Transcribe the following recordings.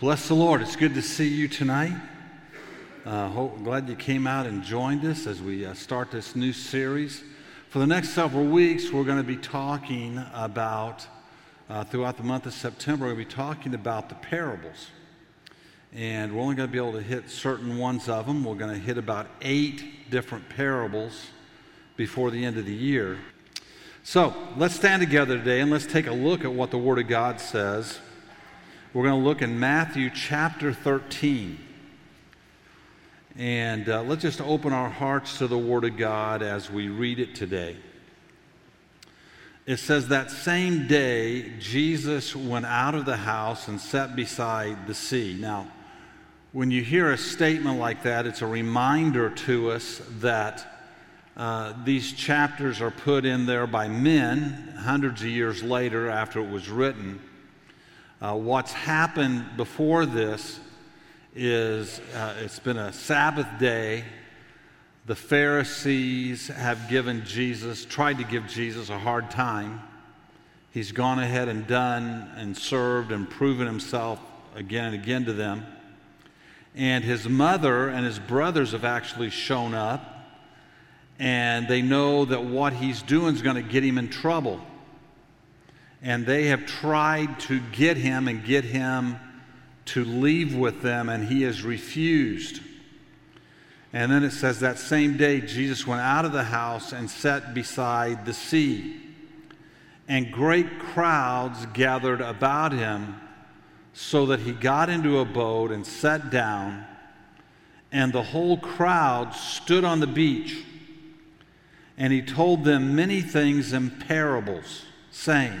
Bless the Lord. It's good to see you tonight. Uh, hope, glad you came out and joined us as we uh, start this new series. For the next several weeks, we're going to be talking about, uh, throughout the month of September, to be talking about the parables. And we're only going to be able to hit certain ones of them. We're going to hit about eight different parables before the end of the year. So let's stand together today and let's take a look at what the Word of God says we're going to look in Matthew chapter 13. And uh, let's just open our hearts to the Word of God as we read it today. It says, That same day, Jesus went out of the house and sat beside the sea. Now, when you hear a statement like that, it's a reminder to us that uh, these chapters are put in there by men hundreds of years later after it was written uh, what's happened before this is uh, it's been a Sabbath day. The Pharisees have given Jesus, tried to give Jesus a hard time. He's gone ahead and done and served and proven himself again and again to them. And his mother and his brothers have actually shown up, and they know that what he's doing is going to get him in trouble and they have tried to get him and get him to leave with them, and he has refused. And then it says that same day, Jesus went out of the house and sat beside the sea. And great crowds gathered about him, so that he got into a boat and sat down, and the whole crowd stood on the beach. And he told them many things in parables, saying,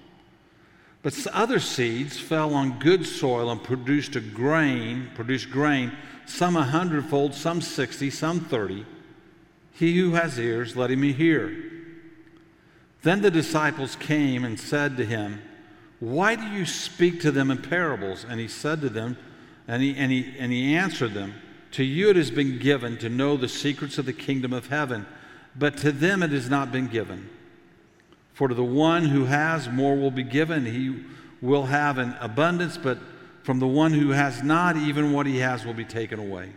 But other seeds fell on good soil and produced a grain, produced grain, some a hundredfold, some sixty, some thirty. He who has ears, let him hear. Then the disciples came and said to him, Why do you speak to them in parables? And he said to them, and he, and he, and he answered them, To you it has been given to know the secrets of the kingdom of heaven, but to them it has not been given. For to the one who has, more will be given. He will have an abundance, but from the one who has not, even what he has will be taken away.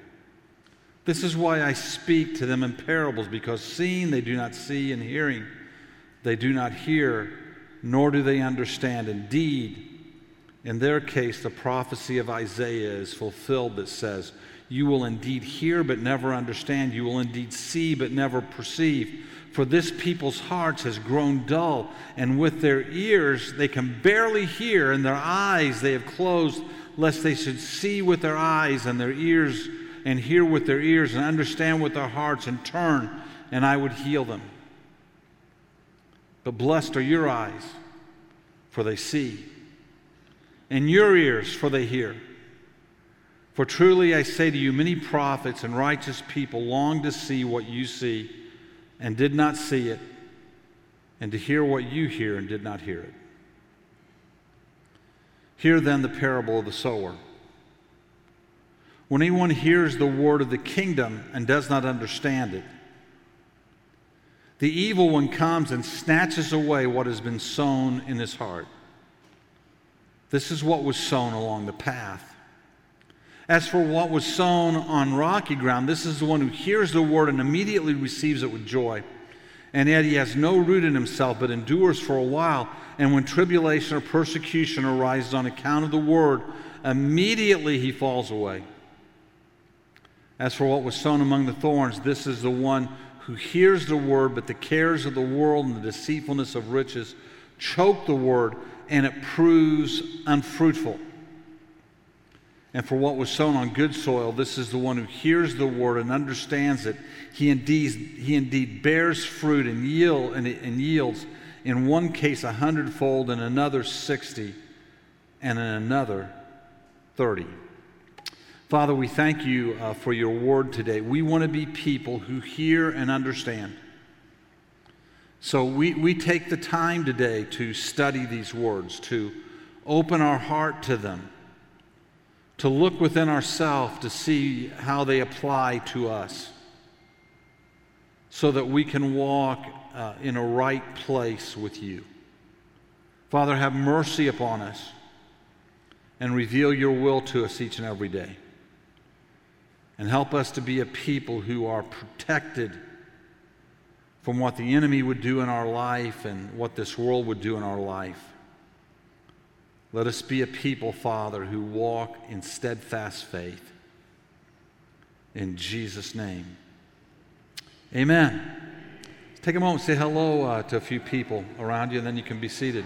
This is why I speak to them in parables, because seeing they do not see, and hearing they do not hear, nor do they understand. Indeed, in their case, the prophecy of Isaiah is fulfilled that says, You will indeed hear, but never understand. You will indeed see, but never perceive. For this people's hearts has grown dull, and with their ears they can barely hear, and their eyes they have closed, lest they should see with their eyes, and their ears, and hear with their ears, and understand with their hearts, and turn, and I would heal them. But blessed are your eyes, for they see, and your ears, for they hear. For truly I say to you, many prophets and righteous people long to see what you see and did not see it, and to hear what you hear and did not hear it. Hear then the parable of the sower. When anyone hears the word of the kingdom and does not understand it, the evil one comes and snatches away what has been sown in his heart. This is what was sown along the path. As for what was sown on rocky ground, this is the one who hears the word and immediately receives it with joy. And yet he has no root in himself, but endures for a while. And when tribulation or persecution arises on account of the word, immediately he falls away. As for what was sown among the thorns, this is the one who hears the word, but the cares of the world and the deceitfulness of riches choke the word, and it proves unfruitful. And for what was sown on good soil, this is the one who hears the word and understands it. He indeed, he indeed bears fruit and, yield, and, and yields, in one case a hundredfold, in another sixty, and in another thirty. Father, we thank you uh, for your word today. We want to be people who hear and understand. So we, we take the time today to study these words, to open our heart to them, to look within ourselves to see how they apply to us, so that we can walk uh, in a right place with you. Father, have mercy upon us and reveal your will to us each and every day. And help us to be a people who are protected from what the enemy would do in our life and what this world would do in our life. Let us be a people, Father, who walk in steadfast faith. In Jesus' name. Amen. Take a moment, say hello uh, to a few people around you, and then you can be seated.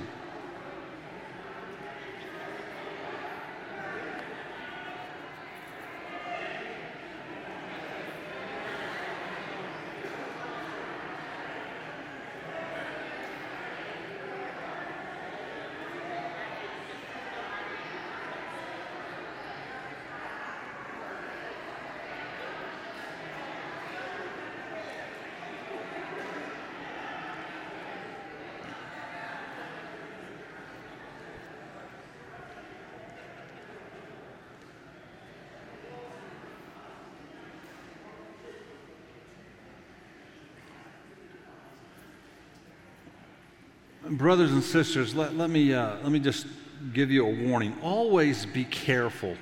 Brothers and sisters, let, let, me, uh, let me just give you a warning. Always be careful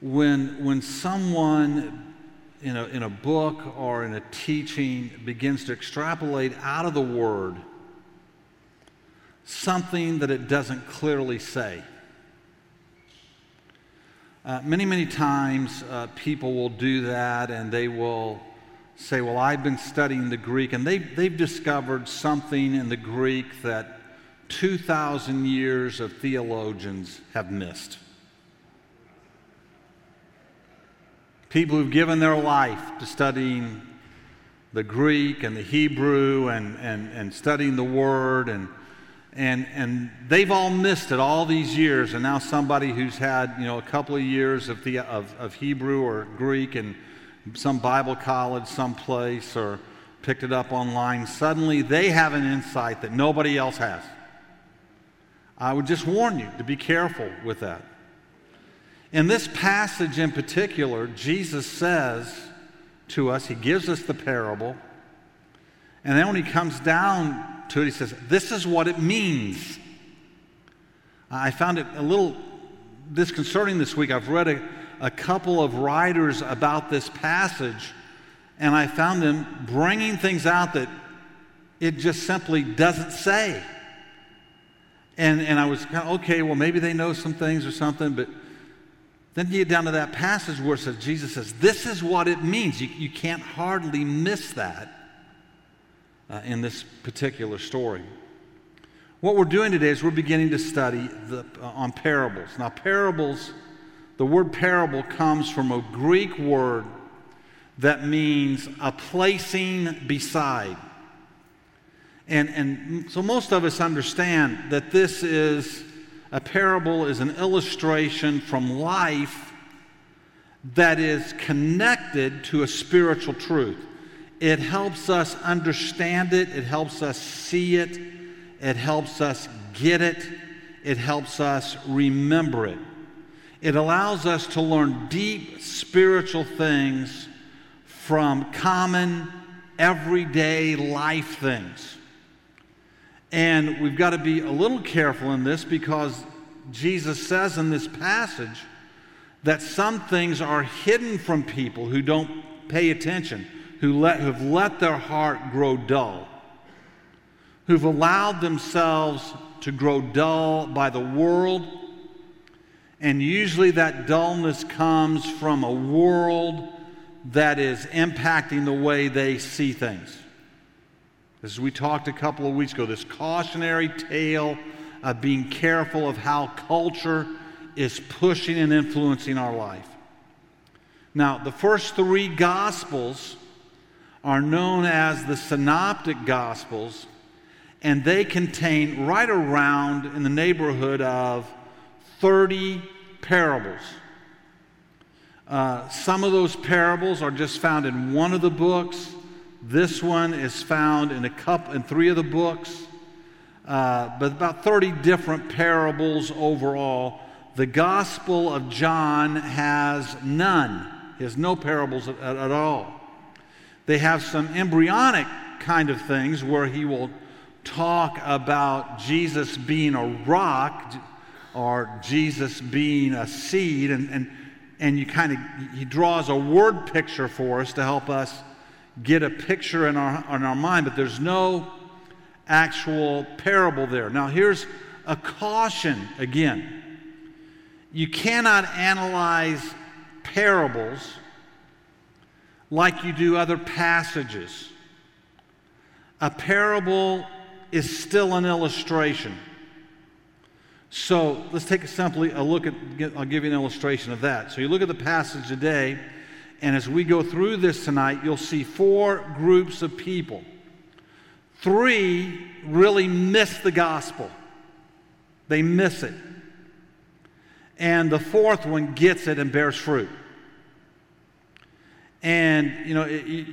when, when someone in a, in a book or in a teaching begins to extrapolate out of the Word something that it doesn't clearly say. Uh, many, many times uh, people will do that and they will say, Well, I've been studying the Greek, and they've, they've discovered something in the Greek that 2,000 years of theologians have missed. People who've given their life to studying the Greek and the Hebrew and, and, and studying the Word, and, and, and they've all missed it all these years. And now somebody who's had you know, a couple of years of, the, of, of Hebrew or Greek and some Bible college someplace or picked it up online, suddenly they have an insight that nobody else has. I would just warn you to be careful with that. In this passage in particular, Jesus says to us, He gives us the parable, and then when He comes down to it, He says, This is what it means. I found it a little disconcerting this week. I've read a a couple of writers about this passage, and I found them bringing things out that it just simply doesn't say. And, and I was kind of, okay, well, maybe they know some things or something, but then you get down to that passage where says, Jesus says, this is what it means. You, you can't hardly miss that uh, in this particular story. What we're doing today is we're beginning to study the, uh, on parables. Now, parables the word parable comes from a Greek word that means a placing beside. And, and so most of us understand that this is a parable is an illustration from life that is connected to a spiritual truth. It helps us understand it, it helps us see it, it helps us get it, it helps us remember it. It allows us to learn deep spiritual things from common, everyday life things. And we've got to be a little careful in this because Jesus says in this passage that some things are hidden from people who don't pay attention, who let, who've let their heart grow dull, who've allowed themselves to grow dull by the world and usually that dullness comes from a world that is impacting the way they see things. As we talked a couple of weeks ago, this cautionary tale of being careful of how culture is pushing and influencing our life. Now, the first three Gospels are known as the Synoptic Gospels, and they contain right around in the neighborhood of 30 parables. Uh, some of those parables are just found in one of the books. This one is found in a couple in three of the books. Uh, but about 30 different parables overall. The Gospel of John has none. He has no parables at, at all. They have some embryonic kind of things where he will talk about Jesus being a rock or Jesus being a seed, and, and, and you kind of, he draws a word picture for us to help us get a picture in our, in our mind, but there's no actual parable there. Now, here's a caution again you cannot analyze parables like you do other passages. A parable is still an illustration. So let's take a simply a look at, I'll give you an illustration of that. So you look at the passage today, and as we go through this tonight, you'll see four groups of people. Three really miss the gospel, they miss it. And the fourth one gets it and bears fruit. And, you know, it,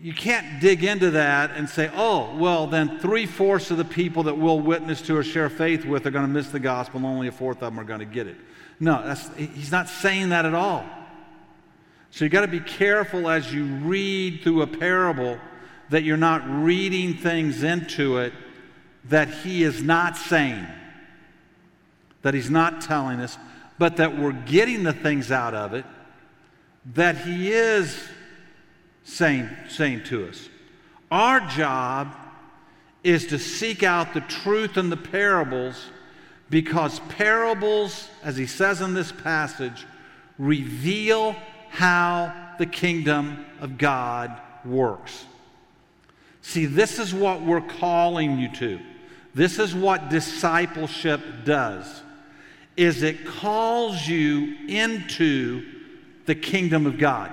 you can't dig into that and say, oh, well, then three fourths of the people that we'll witness to or share faith with are going to miss the gospel, and only a fourth of them are going to get it. No, he's not saying that at all. So you've got to be careful as you read through a parable that you're not reading things into it that he is not saying, that he's not telling us, but that we're getting the things out of it that he is saying, saying to us. Our job is to seek out the truth in the parables because parables, as he says in this passage, reveal how the kingdom of God works. See, this is what we're calling you to. This is what discipleship does. Is it calls you into the kingdom of God.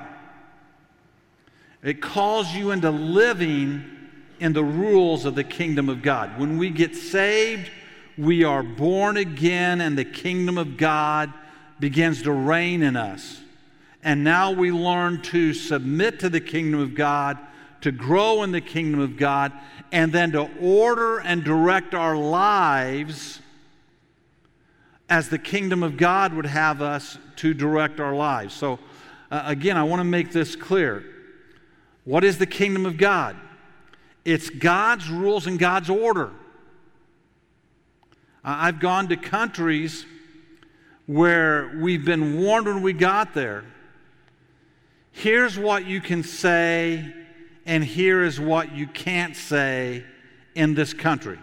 It calls you into living in the rules of the kingdom of God. When we get saved, we are born again, and the kingdom of God begins to reign in us. And now we learn to submit to the kingdom of God, to grow in the kingdom of God, and then to order and direct our lives as the kingdom of God would have us to direct our lives. So, uh, again, I want to make this clear. What is the kingdom of God? It's God's rules and God's order. I've gone to countries where we've been warned when we got there. Here's what you can say, and here is what you can't say in this country.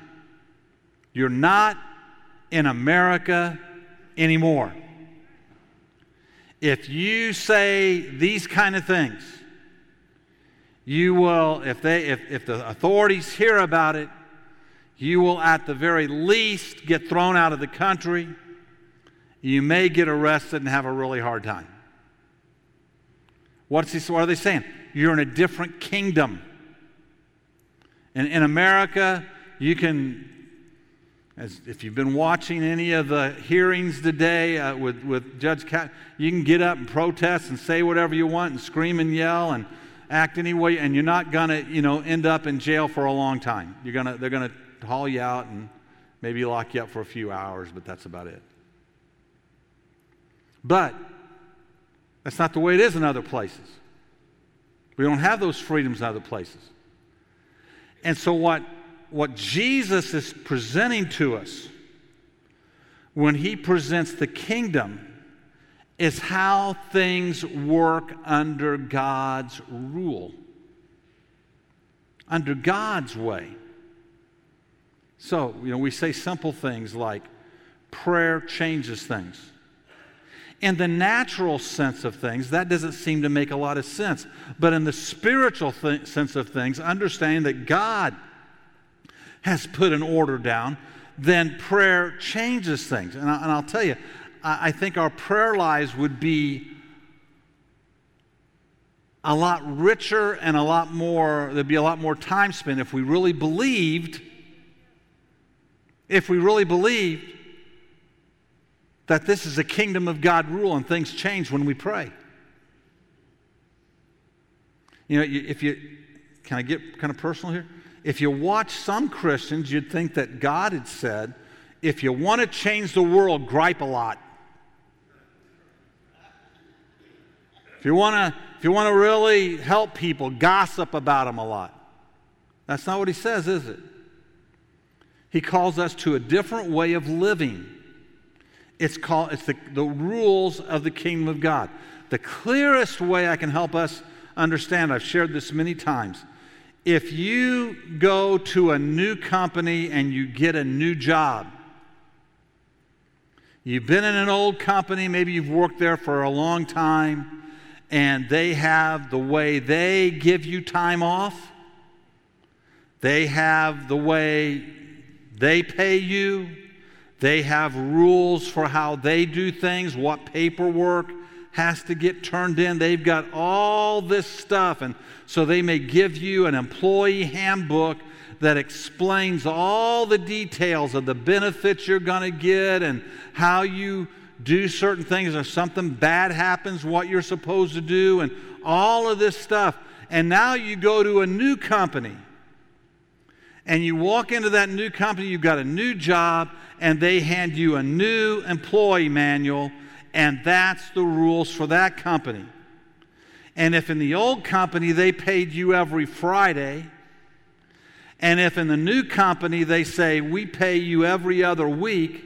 You're not in America anymore. If you say these kind of things, you will, if, they, if, if the authorities hear about it, you will at the very least get thrown out of the country. You may get arrested and have a really hard time. What's he, what are they saying? You're in a different kingdom. In, in America, you can, as if you've been watching any of the hearings today uh, with, with Judge Cat, you can get up and protest and say whatever you want and scream and yell and act any way, and you're not going to, you know, end up in jail for a long time. You're gonna, they're going to haul you out and maybe lock you up for a few hours, but that's about it. But that's not the way it is in other places. We don't have those freedoms in other places. And so, what, what Jesus is presenting to us when he presents the kingdom is how things work under God's rule, under God's way. So, you know, we say simple things like prayer changes things. In the natural sense of things, that doesn't seem to make a lot of sense. But in the spiritual th- sense of things, understanding that God has put an order down, then prayer changes things. And, I, will tell you, I think our prayer lives would be a lot richer and a lot more, there'd be a lot more time spent if we really believed, if we really believed that this is a kingdom of God rule and things change when we pray. You know, if you, can I get kind of personal here? If you watch some Christians, you'd think that God had said, if you want to change the world, gripe a lot. If you want to, if you want to really help people, gossip about them a lot. That's not what he says, is it? He calls us to a different way of living. It's called it's the, the rules of the kingdom of God. The clearest way I can help us understand, I've shared this many times. If you go to a new company and you get a new job, you've been in an old company, maybe you've worked there for a long time, and they have the way they give you time off, they have the way they pay you, they have rules for how they do things, what paperwork has to get turned in. They've got all this stuff. And so they may give you an employee handbook that explains all the details of the benefits you're going to get and how you do certain things. If something bad happens, what you're supposed to do, and all of this stuff. And now you go to a new company. And you walk into that new company, you've got a new job, and they hand you a new employee manual and that's the rules for that company. And if in the old company they paid you every Friday, and if in the new company they say we pay you every other week,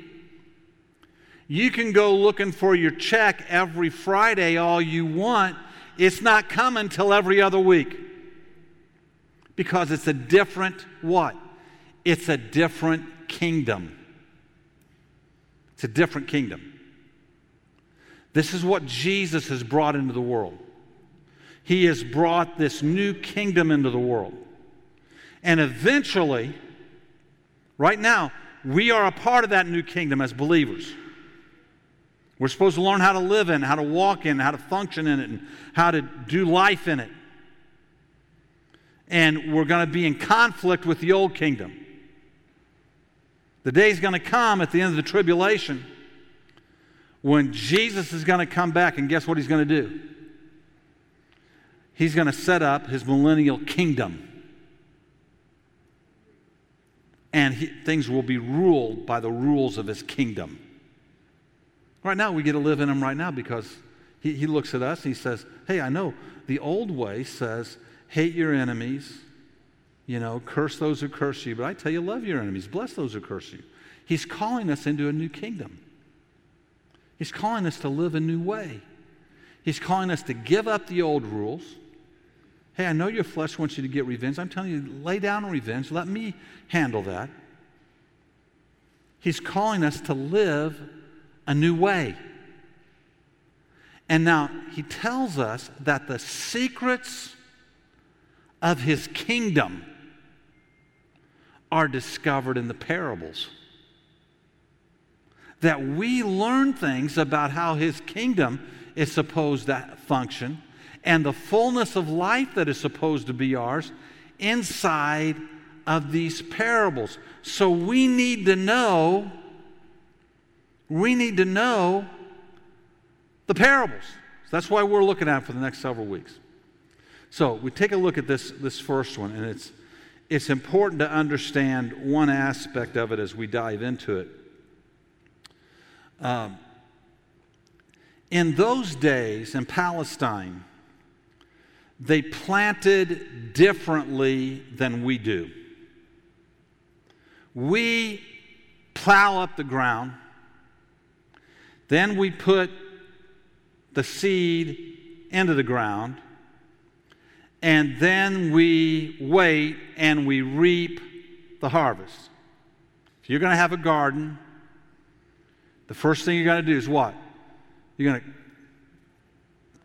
you can go looking for your check every Friday all you want. It's not coming till every other week. Because it's a different what? It's a different kingdom. It's a different kingdom. This is what Jesus has brought into the world. He has brought this new kingdom into the world. And eventually, right now, we are a part of that new kingdom as believers. We're supposed to learn how to live in, how to walk in, how to function in it, and how to do life in it. And we're going to be in conflict with the old kingdom. The day is going to come at the end of the tribulation when Jesus is going to come back, and guess what he's going to do? He's going to set up his millennial kingdom. And he, things will be ruled by the rules of his kingdom. Right now, we get to live in him right now because he, he looks at us and he says, Hey, I know the old way says, hate your enemies, you know, curse those who curse you. But I tell you, love your enemies, bless those who curse you. He's calling us into a new kingdom. He's calling us to live a new way. He's calling us to give up the old rules. Hey, I know your flesh wants you to get revenge. I'm telling you, lay down revenge. Let me handle that. He's calling us to live a new way. And now he tells us that the secrets of his kingdom are discovered in the parables that we learn things about how his kingdom is supposed to function and the fullness of life that is supposed to be ours inside of these parables. So we need to know, we need to know the parables. So that's why we're looking at for the next several weeks. So we take a look at this, this first one, and it's, it's important to understand one aspect of it as we dive into it. Um, in those days in Palestine, they planted differently than we do. We plow up the ground, then we put the seed into the ground, and then we wait and we reap the harvest. If you're going to have a garden, the first thing you're going to do is what? You're going to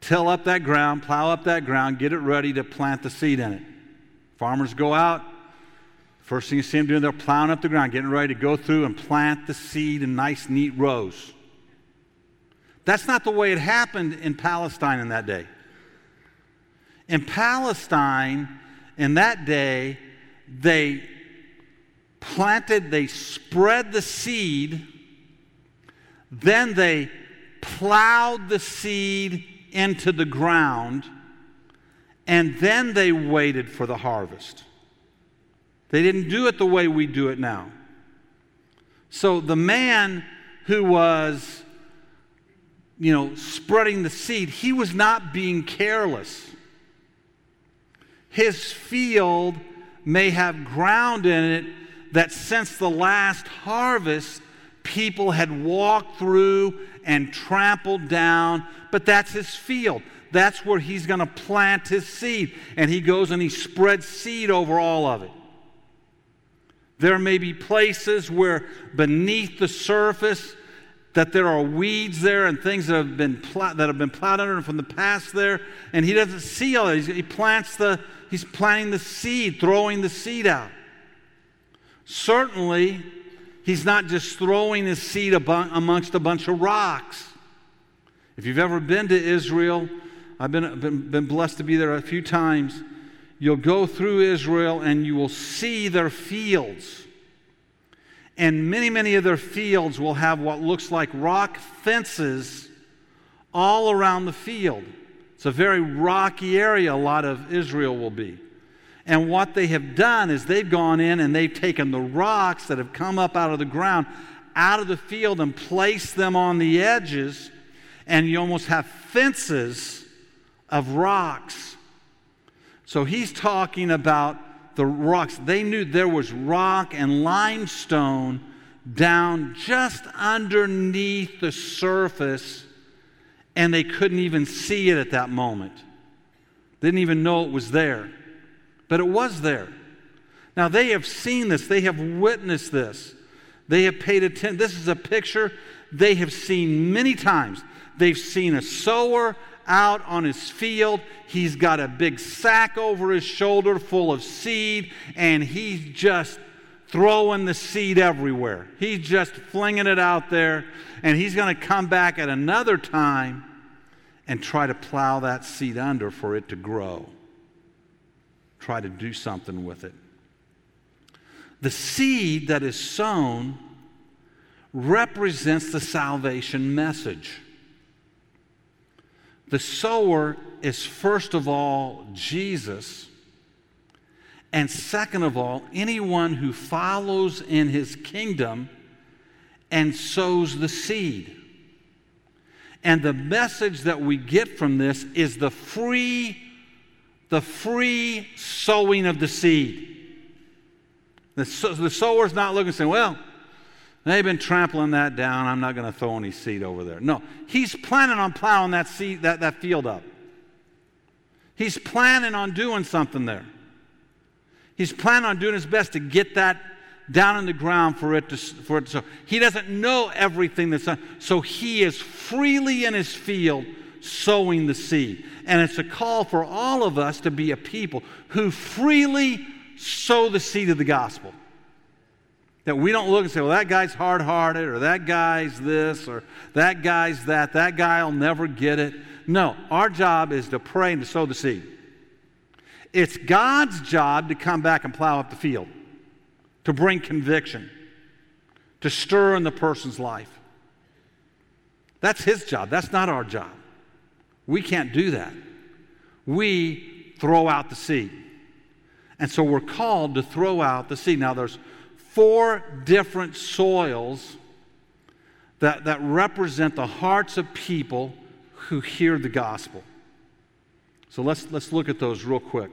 till up that ground, plow up that ground, get it ready to plant the seed in it. Farmers go out. First thing you see them doing, they're plowing up the ground, getting ready to go through and plant the seed in nice, neat rows. That's not the way it happened in Palestine in that day. In Palestine, in that day, they planted, they spread the seed Then they plowed the seed into the ground, and then they waited for the harvest. They didn't do it the way we do it now. So the man who was, you know, spreading the seed, he was not being careless. His field may have ground in it that since the last harvest, people had walked through and trampled down, but that's his field. That's where he's going to plant his seed. And he goes and he spreads seed over all of it. There may be places where beneath the surface that there are weeds there and things that have been pl- that have been plowed under from the past there, and he doesn't see all that. He plants the he's planting the seed, throwing the seed out. Certainly, he's not just throwing his seed amongst a bunch of rocks. If you've ever been to Israel, I've been, been, been blessed to be there a few times. You'll go through Israel and you will see their fields. And many, many of their fields will have what looks like rock fences all around the field. It's a very rocky area, a lot of Israel will be. And what they have done is they've gone in and they've taken the rocks that have come up out of the ground out of the field and placed them on the edges, and you almost have fences of rocks. So he's talking about the rocks. They knew there was rock and limestone down just underneath the surface, and they couldn't even see it at that moment. Didn't even know it was there but it was there. Now, they have seen this, they have witnessed this, they have paid attention. This is a picture they have seen many times. They've seen a sower out on his field. He's got a big sack over his shoulder full of seed, and he's just throwing the seed everywhere. He's just flinging it out there, and he's going to come back at another time and try to plow that seed under for it to grow try to do something with it. The seed that is sown represents the salvation message. The sower is, first of all, Jesus. And second of all, anyone who follows in his kingdom and sows the seed. And the message that we get from this is the free the free sowing of the seed. The, the sower's not looking saying, well, they've been trampling that down. I'm not going to throw any seed over there. No, he's planning on plowing that, seed, that, that field up. He's planning on doing something there. He's planning on doing his best to get that down in the ground for it to, for it to sow. He doesn't know everything that's done, so he is freely in his field sowing the seed. And it's a call for all of us to be a people who freely sow the seed of the gospel. That we don't look and say, well, that guy's hard hearted, or that guy's this, or that guy's that, that guy will never get it. No, our job is to pray and to sow the seed. It's God's job to come back and plow up the field, to bring conviction, to stir in the person's life. That's his job, that's not our job. We can't do that. We throw out the seed. And so we're called to throw out the seed. Now, there's four different soils that, that represent the hearts of people who hear the gospel. So let's, let's look at those real quick.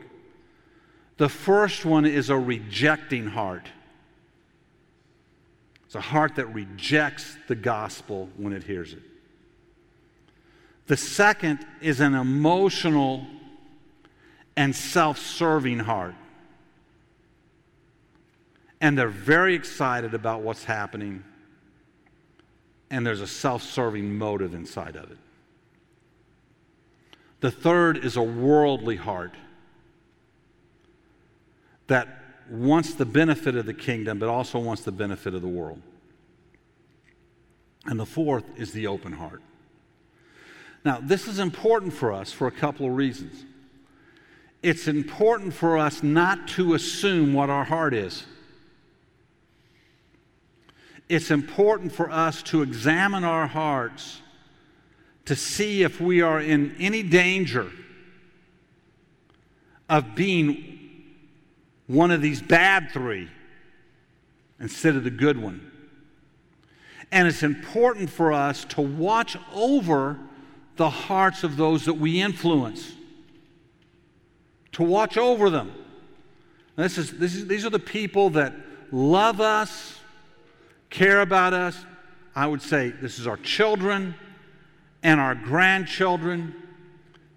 The first one is a rejecting heart. It's a heart that rejects the gospel when it hears it. The second is an emotional and self serving heart. And they're very excited about what's happening, and there's a self serving motive inside of it. The third is a worldly heart that wants the benefit of the kingdom, but also wants the benefit of the world. And the fourth is the open heart. Now, this is important for us for a couple of reasons. It's important for us not to assume what our heart is. It's important for us to examine our hearts to see if we are in any danger of being one of these bad three instead of the good one. And it's important for us to watch over the hearts of those that we influence, to watch over them. This is, this is, these are the people that love us, care about us. I would say this is our children and our grandchildren.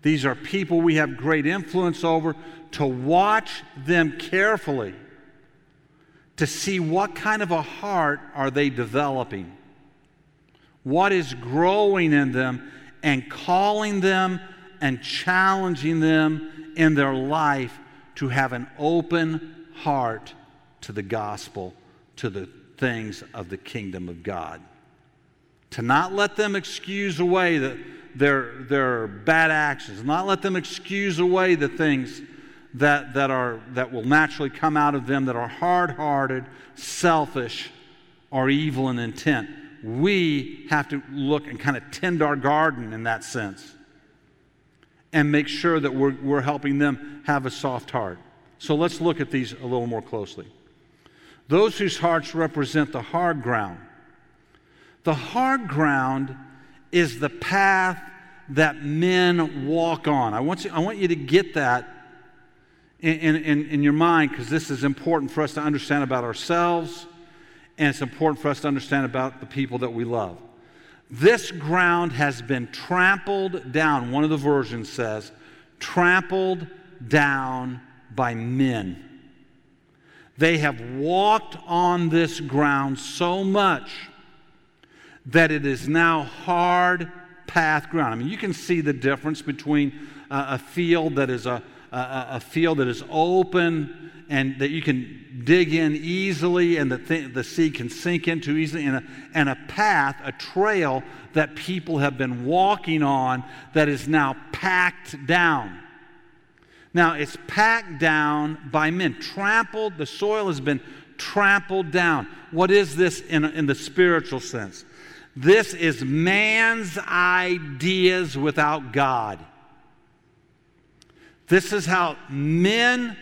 These are people we have great influence over to watch them carefully to see what kind of a heart are they developing what is growing in them and calling them and challenging them in their life to have an open heart to the gospel to the things of the kingdom of God to not let them excuse away the, their, their bad actions not let them excuse away the things that, that, are, that will naturally come out of them that are hard hearted, selfish, or evil in intent. We have to look and kind of tend our garden in that sense and make sure that we're, we're helping them have a soft heart. So let's look at these a little more closely. Those whose hearts represent the hard ground. The hard ground is the path that men walk on. I want you, I want you to get that in, in, in your mind because this is important for us to understand about ourselves and it's important for us to understand about the people that we love. This ground has been trampled down, one of the versions says, trampled down by men. They have walked on this ground so much that it is now hard path ground. I mean, you can see the difference between uh, a field that is a, a, a field that is open and that you can dig in easily and the, th- the seed can sink into easily, and a, and a path, a trail that people have been walking on that is now packed down. Now, it's packed down by men, trampled, the soil has been trampled down. What is this in, in the spiritual sense? This is man's ideas without God. This is how men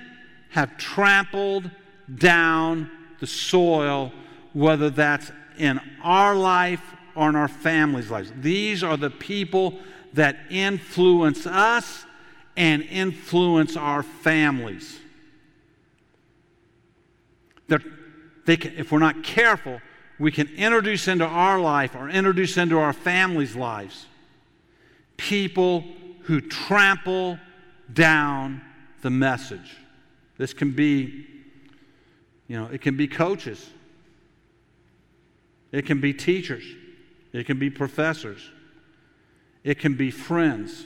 have trampled down the soil, whether that's in our life or in our families' lives. These are the people that influence us and influence our families. can, if we're not careful, we can introduce into our life or introduce into our families' lives people who trample down the message. This can be, you know, it can be coaches, it can be teachers, it can be professors, it can be friends.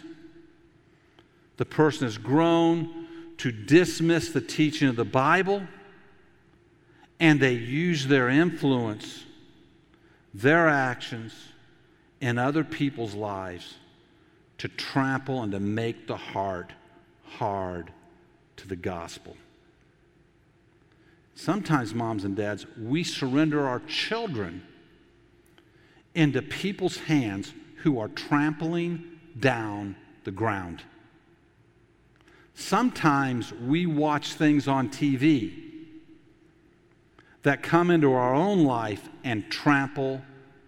The person has grown to dismiss the teaching of the Bible and they use their influence, their actions in other people's lives to trample and to make the heart hard to the gospel. Sometimes, moms and dads, we surrender our children into people's hands who are trampling down the ground. Sometimes we watch things on TV that come into our own life and trample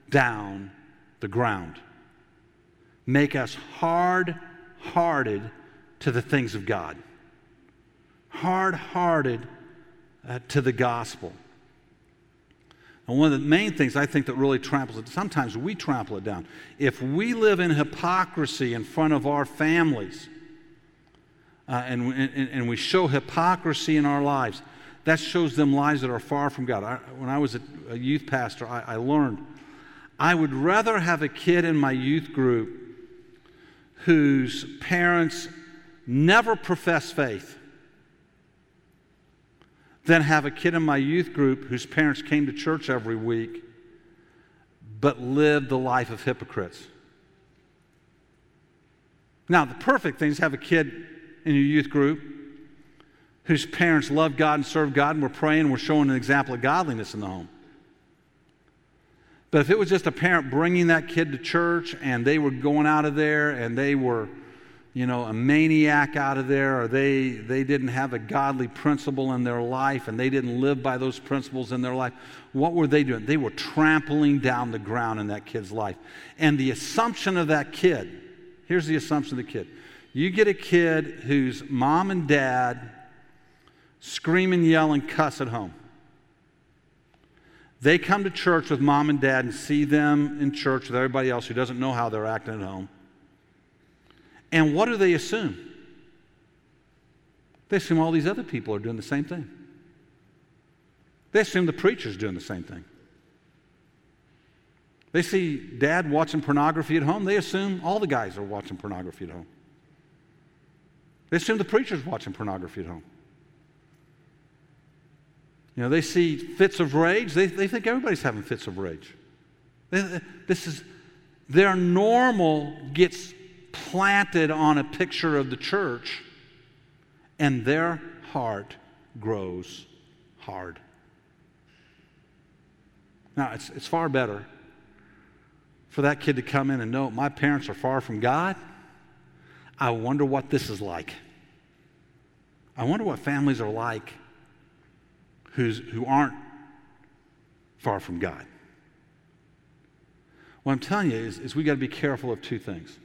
down the ground, make us hard hearted to the things of God, hard hearted uh, to the gospel. And one of the main things I think that really tramples it, sometimes we trample it down. If we live in hypocrisy in front of our families, uh, and, and, and, we show hypocrisy in our lives, that shows them lives that are far from God. I, when I was a, a youth pastor, I, I learned I would rather have a kid in my youth group whose parents never profess faith than have a kid in my youth group whose parents came to church every week but lived the life of hypocrites. Now, the perfect thing is have a kid in your youth group whose parents love God and serve God and we're praying and we're showing an example of godliness in the home. But if it was just a parent bringing that kid to church and they were going out of there and they were, you know, a maniac out of there or they, they didn't have a godly principle in their life and they didn't live by those principles in their life, what were they doing? They were trampling down the ground in that kid's life. And the assumption of that kid, here's the assumption of the kid. You get a kid whose mom and dad scream and yell and cuss at home. They come to church with mom and dad and see them in church with everybody else who doesn't know how they're acting at home. And what do they assume? They assume all these other people are doing the same thing. They assume the preacher's doing the same thing. They see dad watching pornography at home, they assume all the guys are watching pornography at home. They assume the preacher's watching pornography at home. You know, they see fits of rage, they, they think everybody's having fits of rage. This is, their normal gets planted on a picture of the church, and their heart grows hard. Now, it's, it's far better for that kid to come in and know my parents are far from God. I wonder what this is like. I wonder what families are like who's, who aren't far from God. What I'm telling you is, is we got to be careful of two things.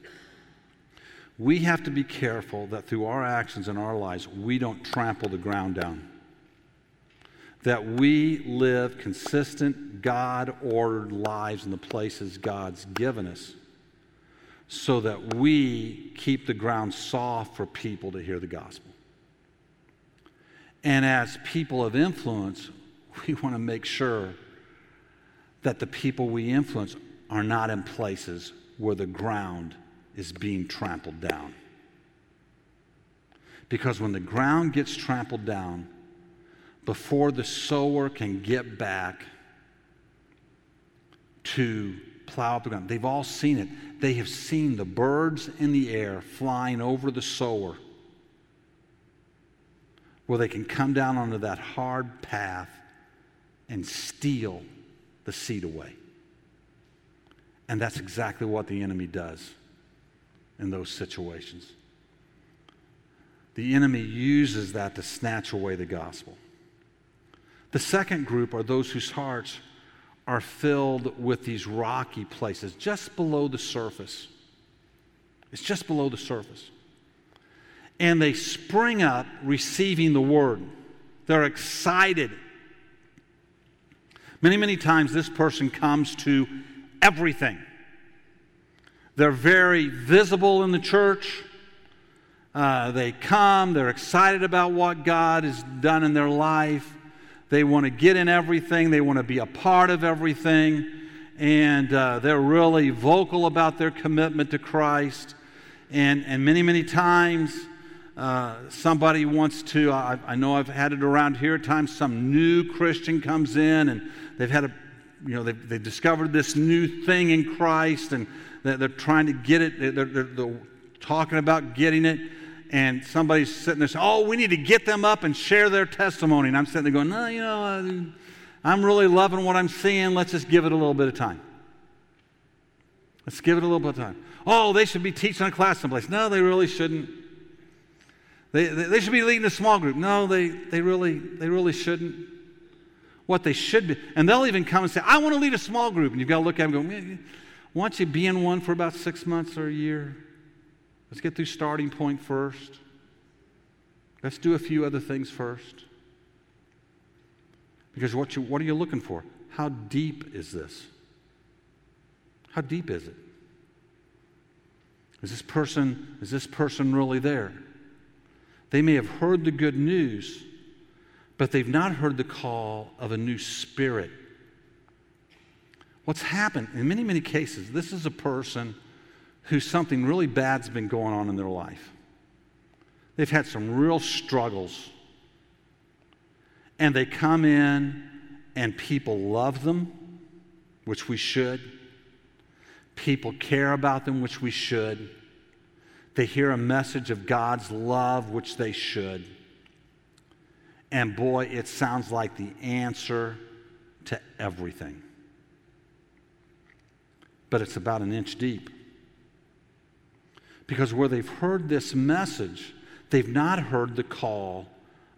We have to be careful that through our actions in our lives, we don't trample the ground down. That we live consistent, God ordered lives in the places God's given us so that we keep the ground soft for people to hear the gospel. And as people of influence, we want to make sure that the people we influence are not in places where the ground is being trampled down. Because when the ground gets trampled down, before the sower can get back to plow up the ground, they've all seen it. They have seen the birds in the air flying over the sower where they can come down onto that hard path and steal the seed away. And that's exactly what the enemy does in those situations. The enemy uses that to snatch away the gospel. The second group are those whose hearts are filled with these rocky places just below the surface. It's just below the surface and they spring up receiving the word. They're excited. Many, many times this person comes to everything. They're very visible in the church. Uh, they come, they're excited about what God has done in their life. They want to get in everything, they want to be a part of everything, and uh, they're really vocal about their commitment to Christ. And, and many, many times, uh, somebody wants to, I, I, know I've had it around here at times, some new Christian comes in and they've had a, you know, they've, they've discovered this new thing in Christ and they're, they're trying to get it, they're, they're, they're, talking about getting it. And somebody's sitting there saying, Oh, we need to get them up and share their testimony. And I'm sitting there going, No, you know, I'm really loving what I'm seeing. Let's just give it a little bit of time. Let's give it a little bit of time. Oh, they should be teaching a class someplace. No, they really shouldn't. They, they should be leading a small group. No, they, they, really, they really shouldn't. What they should be. And they'll even come and say, I want to lead a small group. And you've got to look at them and go, why don't you be in one for about six months or a year? Let's get through starting point first. Let's do a few other things first. Because what, you, what are you looking for? How deep is this? How deep is it? Is this person, is this person really there? They may have heard the good news, but they've not heard the call of a new spirit. What's happened in many, many cases, this is a person who something really bad's been going on in their life. They've had some real struggles. And they come in, and people love them, which we should. People care about them, which we should. They hear a message of God's love, which they should. And boy, it sounds like the answer to everything. but it's about an inch deep. Because where they've heard this message, they've not heard the call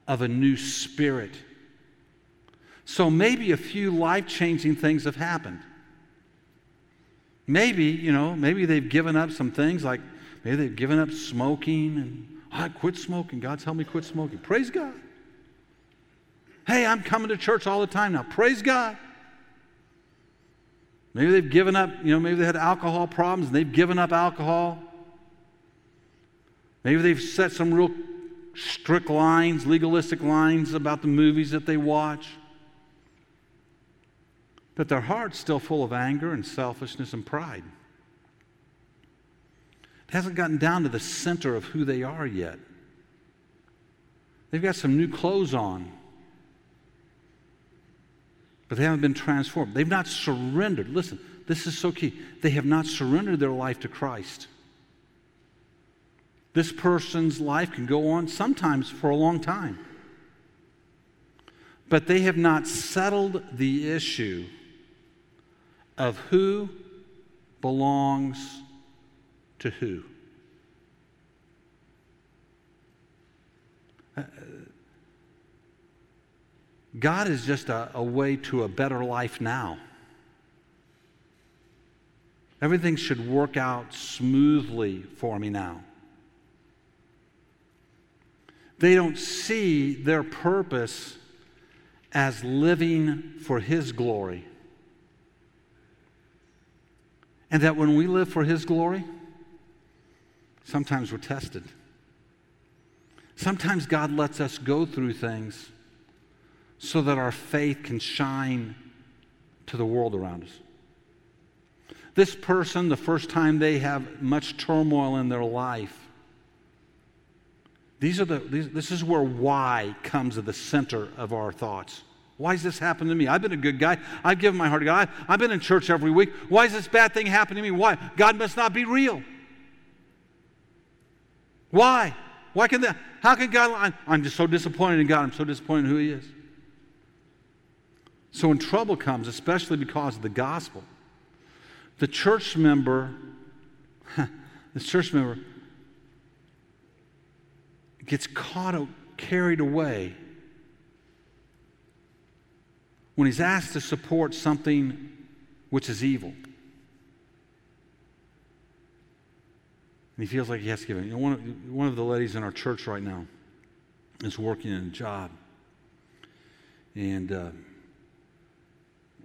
of a new spirit. So maybe a few life changing things have happened. Maybe, you know, maybe they've given up some things like maybe they've given up smoking and I quit smoking. God's helped me quit smoking. Praise God. Hey, I'm coming to church all the time now. Praise God. Maybe they've given up, you know, maybe they had alcohol problems and they've given up alcohol. Maybe they've set some real strict lines, legalistic lines about the movies that they watch. But their heart's still full of anger and selfishness and pride. Hasn't gotten down to the center of who they are yet. They've got some new clothes on, but they haven't been transformed. They've not surrendered. Listen, this is so key. They have not surrendered their life to Christ. This person's life can go on sometimes for a long time. But they have not settled the issue of who belongs to who. Uh, God is just a, a way to a better life now. Everything should work out smoothly for me now. They don't see their purpose as living for His glory. And that when we live for His glory, sometimes we're tested. Sometimes God lets us go through things so that our faith can shine to the world around us. This person, the first time they have much turmoil in their life, these are the, these, this is where why comes at the center of our thoughts. Why has this happened to me? I've been a good guy. I've given my heart to God. I've been in church every week. Why is this bad thing happening to me? Why? God must not be real. Why? Why can that? How can God? I'm, I'm just so disappointed in God. I'm so disappointed in who He is. So when trouble comes, especially because of the gospel, the church member, this church member gets caught, carried away when he's asked to support something which is evil. And he feels like he has to give it. You know, one, of, one of the ladies in our church right now is working in a job. And, uh,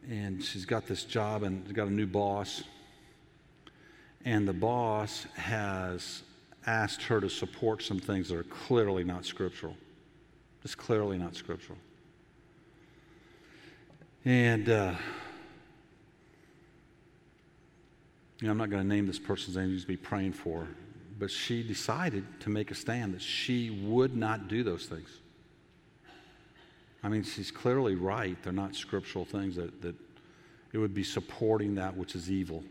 and she's got this job and she's got a new boss. And the boss has asked her to support some things that are clearly not scriptural. Just clearly not scriptural. And, uh, you know, I'm not going to name this person's name, you be praying for. But she decided to make a stand that she would not do those things. I mean, she's clearly right. They're not scriptural things, that, that it would be supporting that which is evil.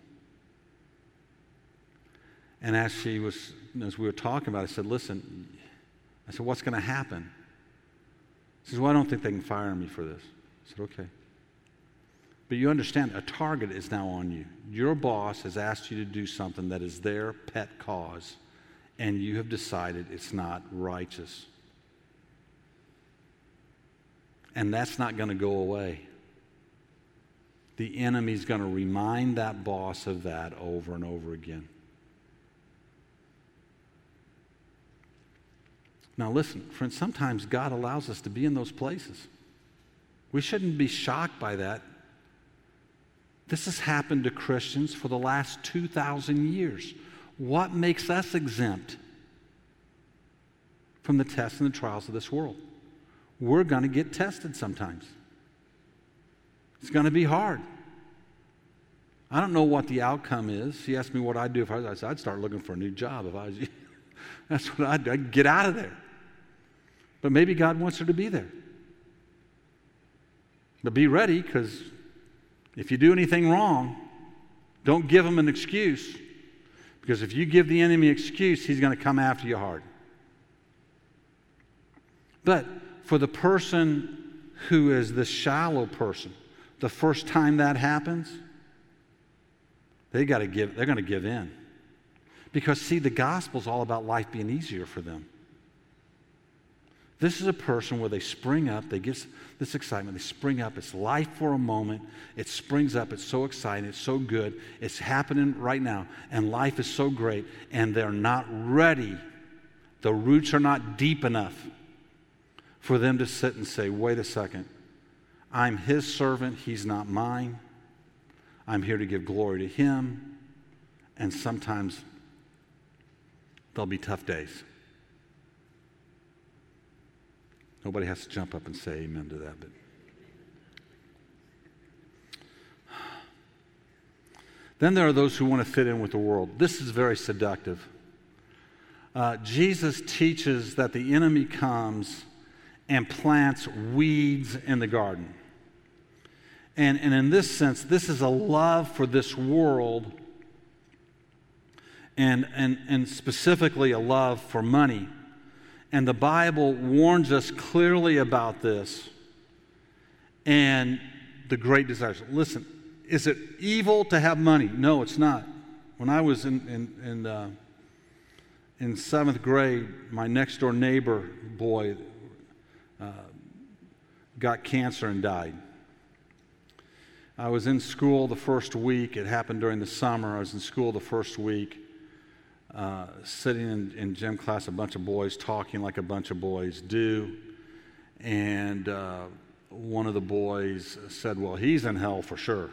And as she was, as we were talking about, I said, listen, I said, what's going to happen? She says, well, I don't think they can fire me for this. I said, okay. But you understand, a target is now on you. Your boss has asked you to do something that is their pet cause, and you have decided it's not righteous. And that's not going to go away. The enemy's going to remind that boss of that over and over again. Now, listen, friends, sometimes God allows us to be in those places. We shouldn't be shocked by that. This has happened to Christians for the last 2,000 years. What makes us exempt from the tests and the trials of this world? We're going to get tested sometimes. It's going to be hard. I don't know what the outcome is. He asked me what I'd do if I was. I said, I'd start looking for a new job if I was you. That's what I'd do. I'd get out of there. But maybe God wants her to be there. But be ready because if you do anything wrong, don't give him an excuse. Because if you give the enemy an excuse, he's going to come after you hard. But for the person who is the shallow person, the first time that happens, they got to give, they're going to give in. Because, see, the gospel's all about life being easier for them. This is a person where they spring up, they get this excitement, they spring up. It's life for a moment. It springs up. It's so exciting. It's so good. It's happening right now. And life is so great. And they're not ready. The roots are not deep enough for them to sit and say, wait a second. I'm his servant. He's not mine. I'm here to give glory to him. And sometimes there'll be tough days. Nobody has to jump up and say amen to that, but. Then there are those who want to fit in with the world. This is very seductive. Uh, Jesus teaches that the enemy comes and plants weeds in the garden. And, and in this sense, this is a love for this world and, and, and specifically a love for money. And the Bible warns us clearly about this and the great desires. Listen, is it evil to have money? No, it's not. When I was in, in, in, uh, in seventh grade, my next door neighbor boy uh, got cancer and died. I was in school the first week. It happened during the summer. I was in school the first week. Uh, sitting in, in, gym class, a bunch of boys talking like a bunch of boys do. And uh, one of the boys said, Well, he's in hell for sure.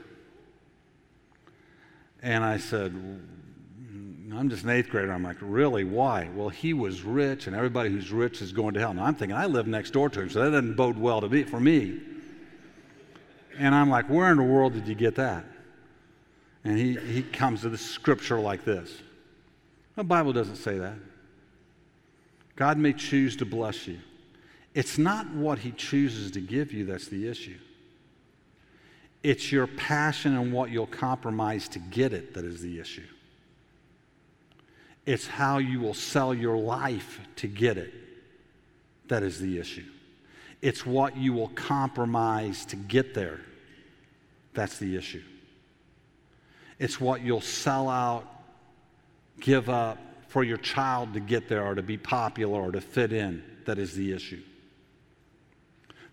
And I said, I'm just an eighth grader. I'm like, Really? Why? Well, he was rich, and everybody who's rich is going to hell. Now I'm thinking, I live next door to him, so that doesn't bode well to me, for me. And I'm like, Where in the world did you get that? And he, he comes to the scripture like this. The Bible doesn't say that. God may choose to bless you. It's not what He chooses to give you that's the issue. It's your passion and what you'll compromise to get it that is the issue. It's how you will sell your life to get it that is the issue. It's what you will compromise to get there. That's the issue. It's what you'll sell out give up for your child to get there or to be popular or to fit in that is the issue.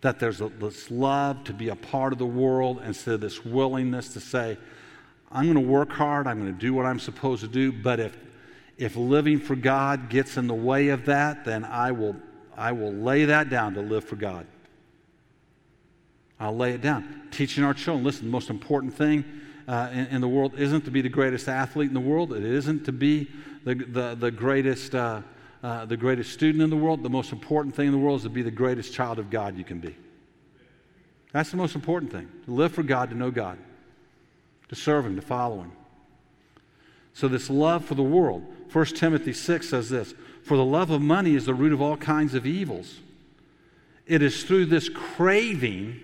That there's a, this love to be a part of the world instead of this willingness to say, I'm going to work hard, I'm going to do what I'm supposed to do, but if, if living for God gets in the way of that, then I will, I will lay that down to live for God. I'll lay it down. Teaching our children, listen, the most important thing uh, in, in, the world isn't to be the greatest athlete in the world. It isn't to be the, the, the greatest, uh, uh, the greatest student in the world. The most important thing in the world is to be the greatest child of God you can be. That's the most important thing to live for God, to know God, to serve Him, to follow Him. So, this love for the world, 1 Timothy 6 says this For the love of money is the root of all kinds of evils. It is through this craving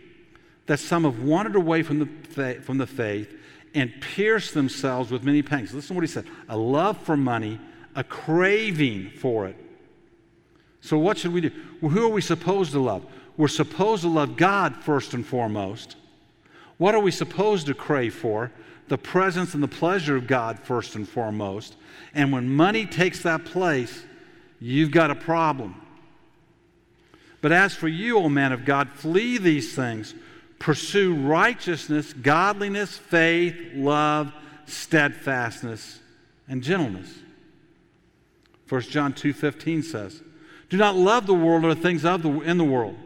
that some have wandered away from the, from the faith and pierce themselves with many pangs. Listen to what he said a love for money, a craving for it. So, what should we do? Well, who are we supposed to love? We're supposed to love God first and foremost. What are we supposed to crave for? The presence and the pleasure of God first and foremost. And when money takes that place, you've got a problem. But as for you, O man of God, flee these things pursue righteousness, godliness, faith, love, steadfastness, and gentleness. 1 John 2:15 says, "Do not love the world or the things of the, in the world.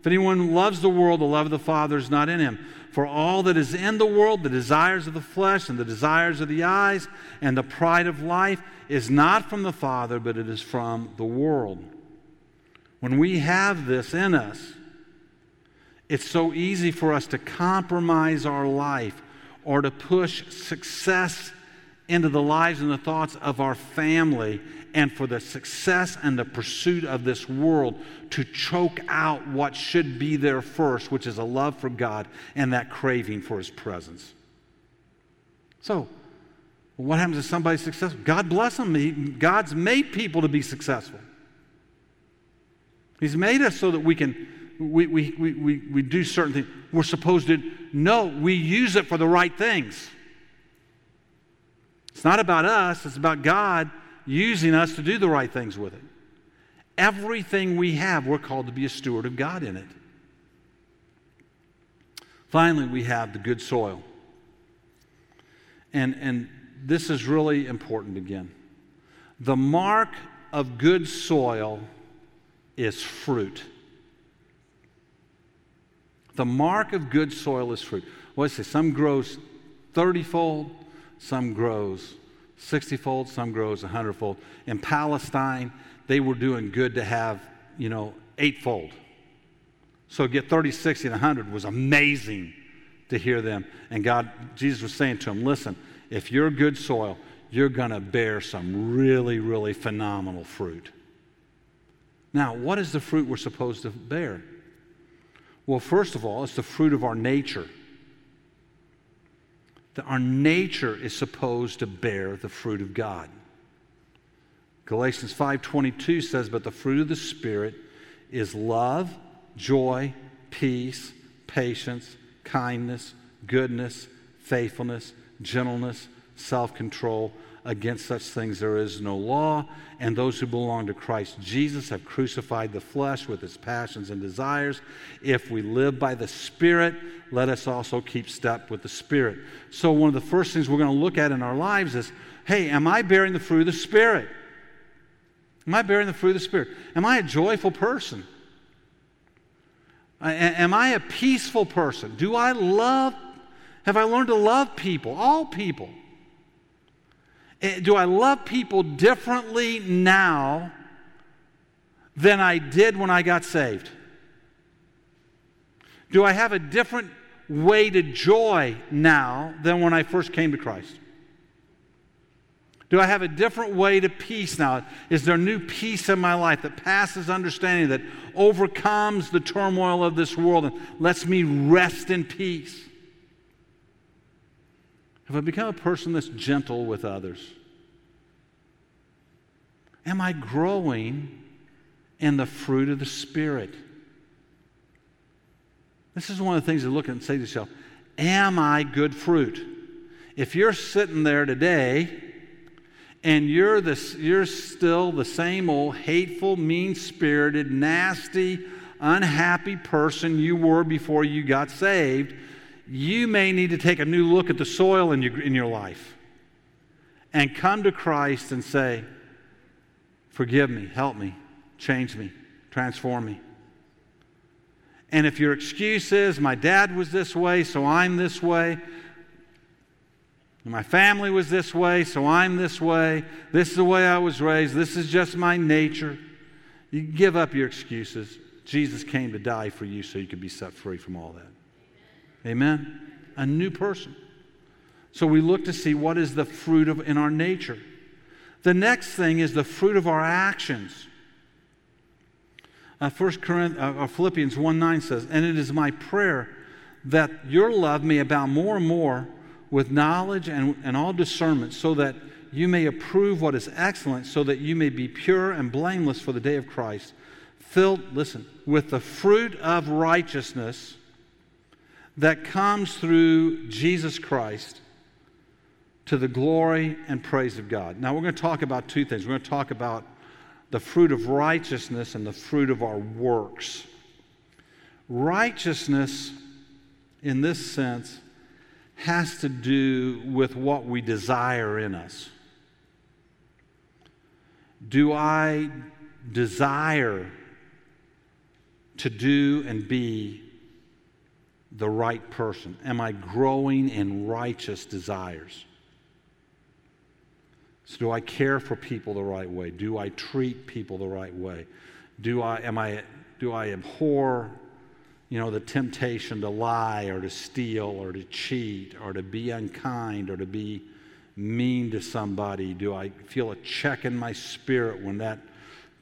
If anyone loves the world, the love of the Father is not in him. For all that is in the world, the desires of the flesh and the desires of the eyes and the pride of life, is not from the Father, but it is from the world." When we have this in us, it's so easy for us to compromise our life or to push success into the lives and the thoughts of our family and for the success and the pursuit of this world to choke out what should be there first, which is a love for God and that craving for His presence. So, what happens if somebody's successful? God bless them. He, God's made people to be successful. He's made us so that we can we, we, we, we do certain things. We're supposed to, no, we use it for the right things. It's not about us, it's about God using us to do the right things with it. Everything we have, we're called to be a steward of God in it. Finally, we have the good soil. And, and this is really important again. The mark of good soil is fruit. The mark of good soil is fruit. What say? Some grows 30 fold, some grows 60 fold, some grows 100 fold. In Palestine, they were doing good to have, you know, eightfold. So get 30, 60, and 100 was amazing to hear them. And God, Jesus was saying to them, listen, if you're good soil, you're going to bear some really, really phenomenal fruit. Now, what is the fruit we're supposed to bear? Well, first of all, it's the fruit of our nature. That our nature is supposed to bear the fruit of God. Galatians 5:22 says, "But the fruit of the spirit is love, joy, peace, patience, kindness, goodness, faithfulness, gentleness, self-control. Against such things there is no law, and those who belong to Christ Jesus have crucified the flesh with its passions and desires. If we live by the Spirit, let us also keep step with the Spirit. So, one of the first things we're going to look at in our lives is hey, am I bearing the fruit of the Spirit? Am I bearing the fruit of the Spirit? Am I a joyful person? Am I a peaceful person? Do I love, have I learned to love people, all people? Eh, do I love people differently now than I did when I got saved? Do I have a different way to joy now than when I first came to Christ? Do I have a different way to peace now? Is there new peace in my life that passes understanding, that overcomes the turmoil of this world and lets me rest in peace? Have I become a person that's gentle with others? Am I growing in the fruit of the Spirit? This is one of the things to look at and say to yourself Am I good fruit? If you're sitting there today and you're, the, you're still the same old hateful, mean spirited, nasty, unhappy person you were before you got saved, you may need to take a new look at the soil in your, in your life and come to Christ and say, Forgive me, help me, change me, transform me. And if your excuse is, My dad was this way, so I'm this way, my family was this way, so I'm this way, this is the way I was raised, this is just my nature, you give up your excuses. Jesus came to die for you so you could be set free from all that. Amen? A new person. So we look to see what is the fruit of in our nature. The next thing is the fruit of our actions. Uh, First Corinthians, uh, uh Philippians 1 9 says, And it is my prayer that your love may abound more and more with knowledge and, and all discernment, so that you may approve what is excellent, so that you may be pure and blameless for the day of Christ, filled, listen, with the fruit of righteousness that comes through Jesus Christ to the glory and praise of God. Now, we're going to talk about two things. We're going to talk about the fruit of righteousness and the fruit of our works. Righteousness, in this sense, has to do with what we desire in us. Do I desire to do and be the right person? Am I growing in righteous desires? So do I care for people the right way? Do I treat people the right way? Do I am I do I abhor you know the temptation to lie or to steal or to cheat or to be unkind or to be mean to somebody? Do I feel a check in my spirit when that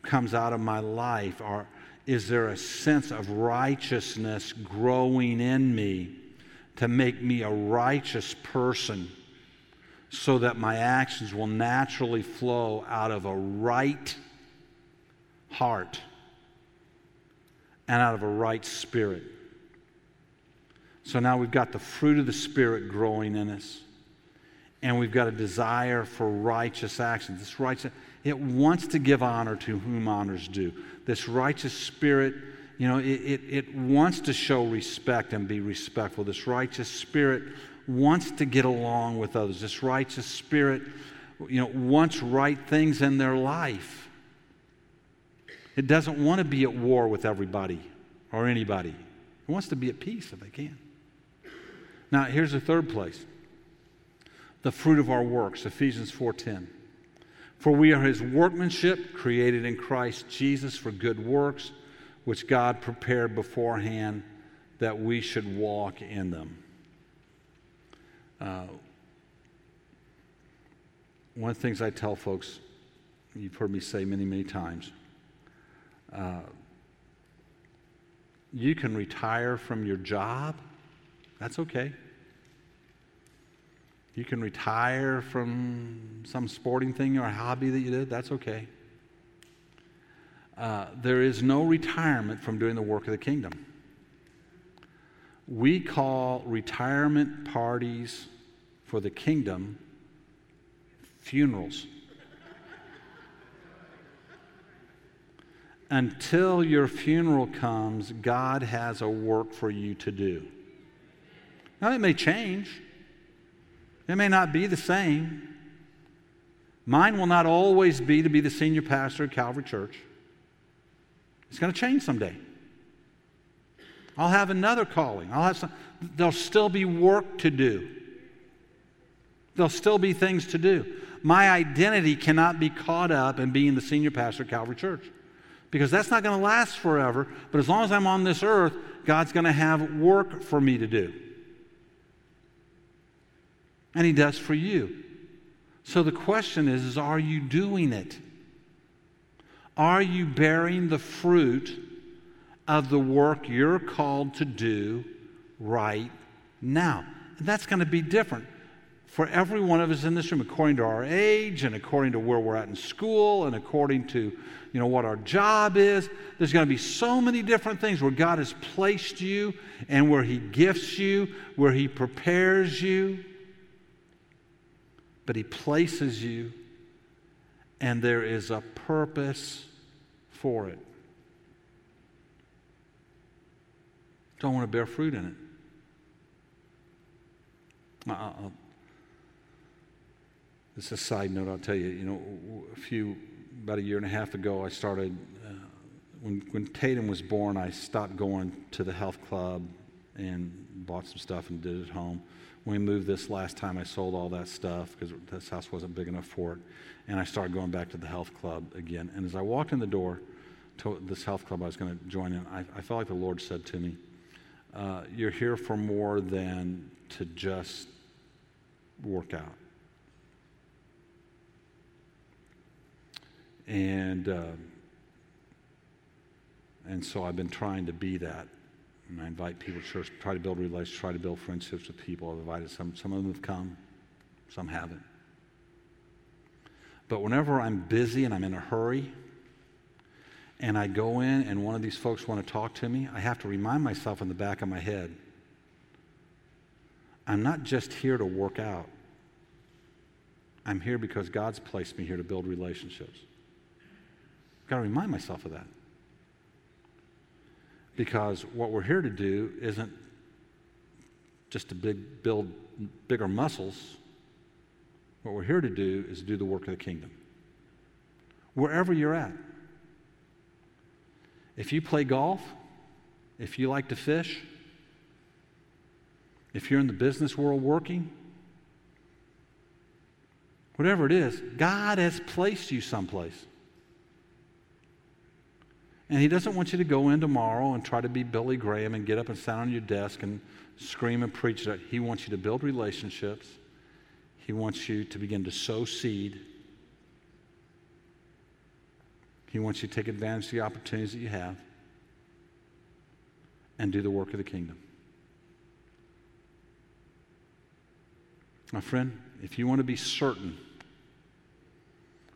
comes out of my life? Or is there a sense of righteousness growing in me to make me a righteous person? so that my actions will naturally flow out of a right heart and out of a right spirit. So now we've got the fruit of the Spirit growing in us. And we've got a desire for righteous actions. This righteous, it wants to give honor to whom honors due. This righteous spirit, you know, it, it, it wants to show respect and be respectful. This righteous spirit wants to get along with others. This righteous spirit, you know, wants right things in their life. It doesn't want to be at war with everybody or anybody. It wants to be at peace if they can. Now, here's the third place the fruit of our works, Ephesians 4:10. For we are his workmanship, created in Christ Jesus for good works, which God prepared beforehand that we should walk in them. Uh, one of the things I tell folks, you've heard me say many, many times, uh, you can retire from your job. That's okay. You can retire from some sporting thing or hobby that you did. That's okay. Uh, there is no retirement from doing the work of the kingdom. We call retirement parties for the kingdom funerals. Until your funeral comes, God has a work for you to do. Now, it may change. It may not be the same. Mine will not always be to be the senior pastor at Calvary Church. It's going to change someday. I'll have another calling. I'll have some, there'll still be work to do. There'll still be things to do. My identity cannot be caught up in being the senior pastor at Calvary Church because that's not going to last forever. But as long as I'm on this earth, God's going to have work for me to do and He does for you. So the question is, is are you doing it? Are you bearing the fruit of the work you're called to do right now? And that's going to be different for every one of us in this room according to our age and according to where we're at in school and according to you know what our job is there's going to be so many different things where god has placed you and where he gifts you where he prepares you but He places you, and there is a purpose for it. Don't want to bear fruit in it. Uh, uh, this is a side note, I'll tell you. You know, a few, about a year and a half ago, I started, uh, when, when Tatum was born, I stopped going to the health club and bought some stuff and did it at home we moved this last time, I sold all that stuff because this house wasn't big enough for it. And I started going back to the health club again. And as I walked in the door to this health club I was going to join in, I, I, felt like the Lord said to me, uh, You're here for more than to just work out. And, uh, and so I've been trying to be that and I invite people to church, try to build relationships, try to build friendships with people. I've invited some, some of them have come, some haven't. But whenever I'm busy and I'm in a hurry, and I go in and one of these folks want to talk to me, I have to remind myself in the back of my head I'm not just here to work out. I'm here because God's placed me here to build relationships. I've got to remind myself of that. Because what we're here to do isn't just to big, build bigger muscles. What we're here to do is do the work of the kingdom. Wherever you're at. If you play golf, if you like to fish, if you're in the business world working, whatever it is, God has placed you someplace. And he doesn't want you to go in tomorrow and try to be Billy Graham and get up and stand on your desk and scream and preach that. He wants you to build relationships. He wants you to begin to sow seed. He wants you to take advantage of the opportunities that you have and do the work of the kingdom. My friend, if you want to be certain,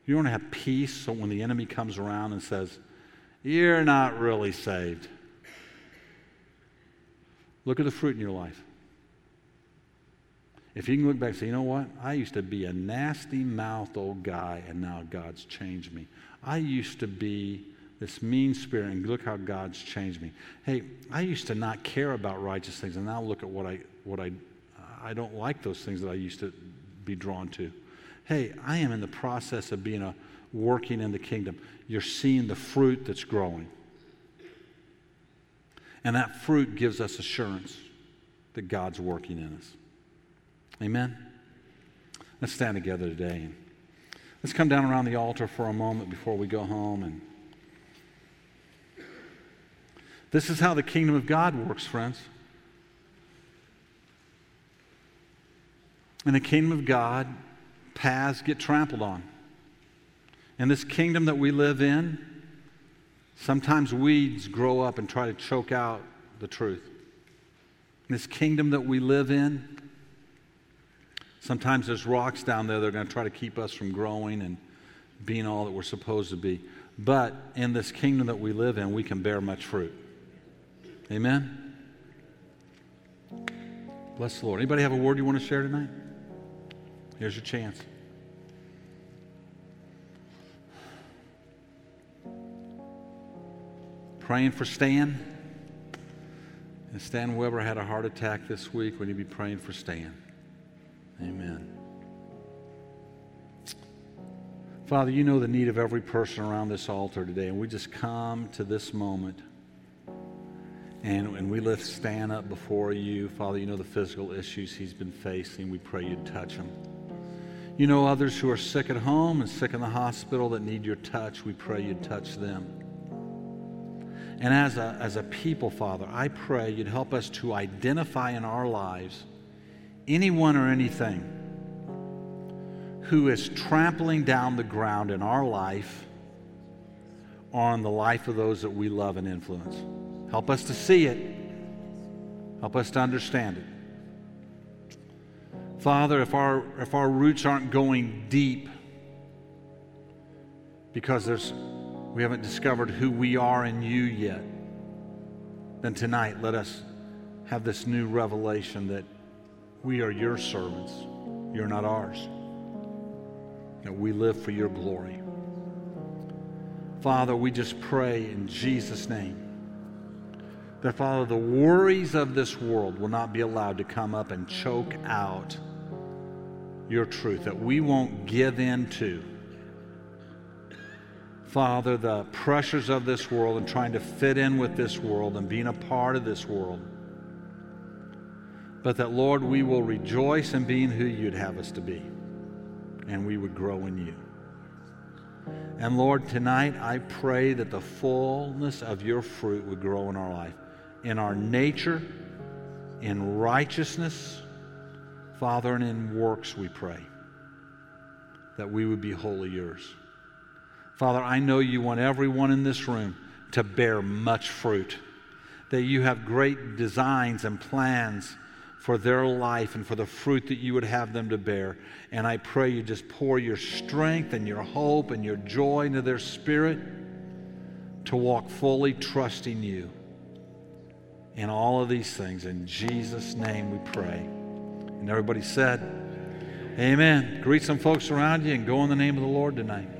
you want to have peace so when the enemy comes around and says, you're not really saved. Look at the fruit in your life. if you can look back and say, you know what? I used to be a nasty mouthed old guy, and now God's changed me. I used to be this mean spirit, and look how God's changed me. Hey, I used to not care about righteous things, and now look at what I, what I, I don't like those things that I used to be drawn to. Hey, I am in the process of being a working in the kingdom. You're seeing the fruit that's growing. And that fruit gives us assurance that God's working in us. Amen? Let's stand together today. Let's come down around the altar for a moment before we go home. And this is how the kingdom of God works, friends. In the kingdom of God, paths get trampled on. In this kingdom that we live in, sometimes weeds grow up and try to choke out the truth. In this kingdom that we live in, sometimes there's rocks down there that are going to try to keep us from growing and being all that we're supposed to be. But in this kingdom that we live in, we can bear much fruit. Amen? Bless the Lord. Anybody have a word you want to share tonight? Here's your chance. Praying for Stan. And Stan Weber had a heart attack this week. Would you be praying for Stan? Amen. Father, you know the need of every person around this altar today, and we just come to this moment and, and we lift Stan up before you. Father, you know the physical issues he's been facing. We pray you'd touch him. You know others who are sick at home and sick in the hospital that need your touch. We pray you'd touch them. And as a, as a people, Father, I pray you'd help us to identify in our lives anyone or anything who is trampling down the ground in our life on the life of those that we love and influence. Help us to see it. Help us to understand it. Father, if our, if our roots aren't going deep because there's, we haven't discovered who we are in you yet, then tonight let us have this new revelation that we are your servants. You're not ours. That we live for your glory. Father, we just pray in Jesus' name that, Father, the worries of this world will not be allowed to come up and choke out your truth, that we won't give in to, Father, the pressures of this world and trying to fit in with this world and being a part of this world. But that, Lord, we will rejoice in being who you'd have us to be, and we would grow in you. And Lord, tonight I pray that the fullness of your fruit would grow in our life, in our nature, in righteousness, Father, and in works we pray that we would be wholly yours. Father, I know you want everyone in this room to bear much fruit, that you have great designs and plans for their life and for the fruit that you would have them to bear. And I pray you just pour your strength and your hope and your joy into their spirit to walk fully trusting you. In all of these things, in Jesus' name we pray. And everybody said, Amen. Greet some folks around you and go in the name of the Lord tonight.